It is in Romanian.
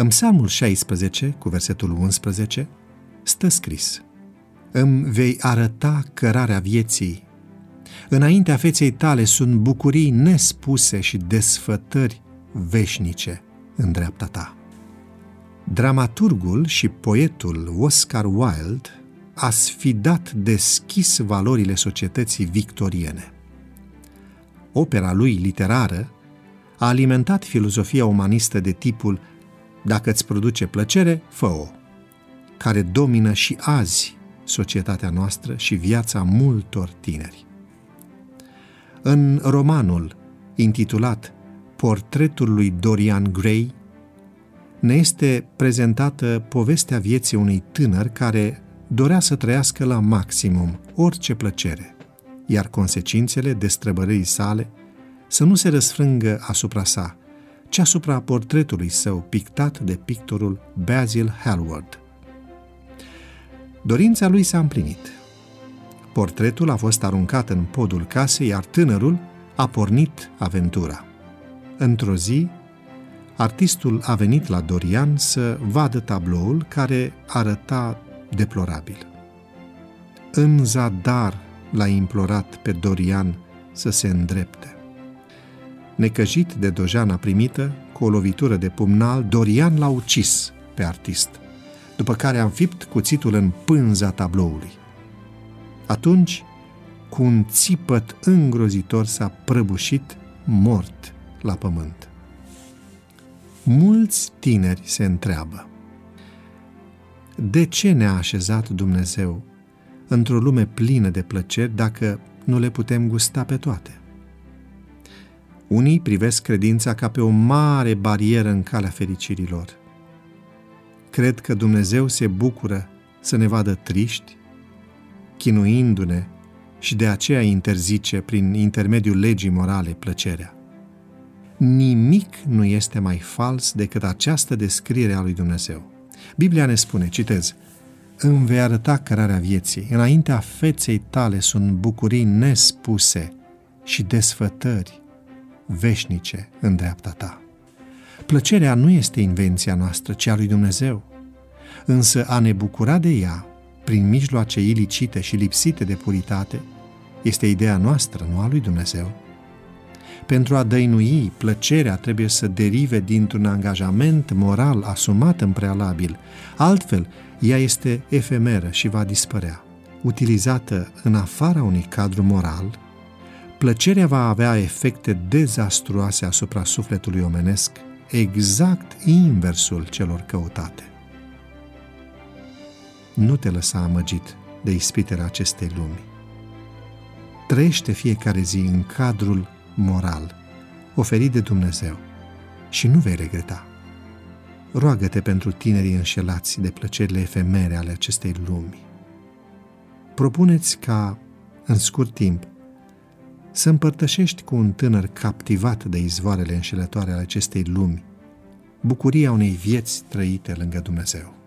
În Psalmul 16, cu versetul 11, stă scris Îmi vei arăta cărarea vieții. Înaintea feței tale sunt bucurii nespuse și desfătări veșnice în dreapta ta. Dramaturgul și poetul Oscar Wilde a sfidat deschis valorile societății victoriene. Opera lui literară a alimentat filozofia umanistă de tipul dacă îți produce plăcere, fă-o, care domină și azi societatea noastră și viața multor tineri. În romanul intitulat Portretul lui Dorian Gray, ne este prezentată povestea vieții unui tânăr care dorea să trăiască la maximum orice plăcere, iar consecințele destrăbărării sale să nu se răsfrângă asupra sa, ci asupra portretului său pictat de pictorul Basil Hallward. Dorința lui s-a împlinit. Portretul a fost aruncat în podul casei, iar tânărul a pornit aventura. Într-o zi, artistul a venit la Dorian să vadă tabloul care arăta deplorabil. În zadar l-a implorat pe Dorian să se îndrepte. Necăjit de dojana primită, cu o lovitură de pumnal, Dorian l-a ucis pe artist, după care a înfipt cuțitul în pânza tabloului. Atunci, cu un țipăt îngrozitor s-a prăbușit mort la pământ. Mulți tineri se întreabă de ce ne-a așezat Dumnezeu într-o lume plină de plăceri dacă nu le putem gusta pe toate? Unii privesc credința ca pe o mare barieră în calea fericirilor. Cred că Dumnezeu se bucură să ne vadă triști, chinuindu-ne și de aceea interzice prin intermediul legii morale plăcerea. Nimic nu este mai fals decât această descriere a lui Dumnezeu. Biblia ne spune, citez, îmi vei arăta cărarea vieții, înaintea feței tale sunt bucurii nespuse și desfătări veșnice în dreapta ta. Plăcerea nu este invenția noastră, ci a lui Dumnezeu. Însă a ne bucura de ea, prin mijloace ilicite și lipsite de puritate, este ideea noastră, nu a lui Dumnezeu. Pentru a dăinui, plăcerea trebuie să derive dintr-un angajament moral asumat în prealabil. Altfel, ea este efemeră și va dispărea. Utilizată în afara unui cadru moral, plăcerea va avea efecte dezastruoase asupra sufletului omenesc, exact inversul celor căutate. Nu te lăsa amăgit de ispitele acestei lumi. Trăiește fiecare zi în cadrul moral oferit de Dumnezeu și nu vei regreta. Roagă-te pentru tinerii înșelați de plăcerile efemere ale acestei lumi. Propuneți ca, în scurt timp, să împărtășești cu un tânăr captivat de izvoarele înșelătoare ale acestei lumi bucuria unei vieți trăite lângă Dumnezeu.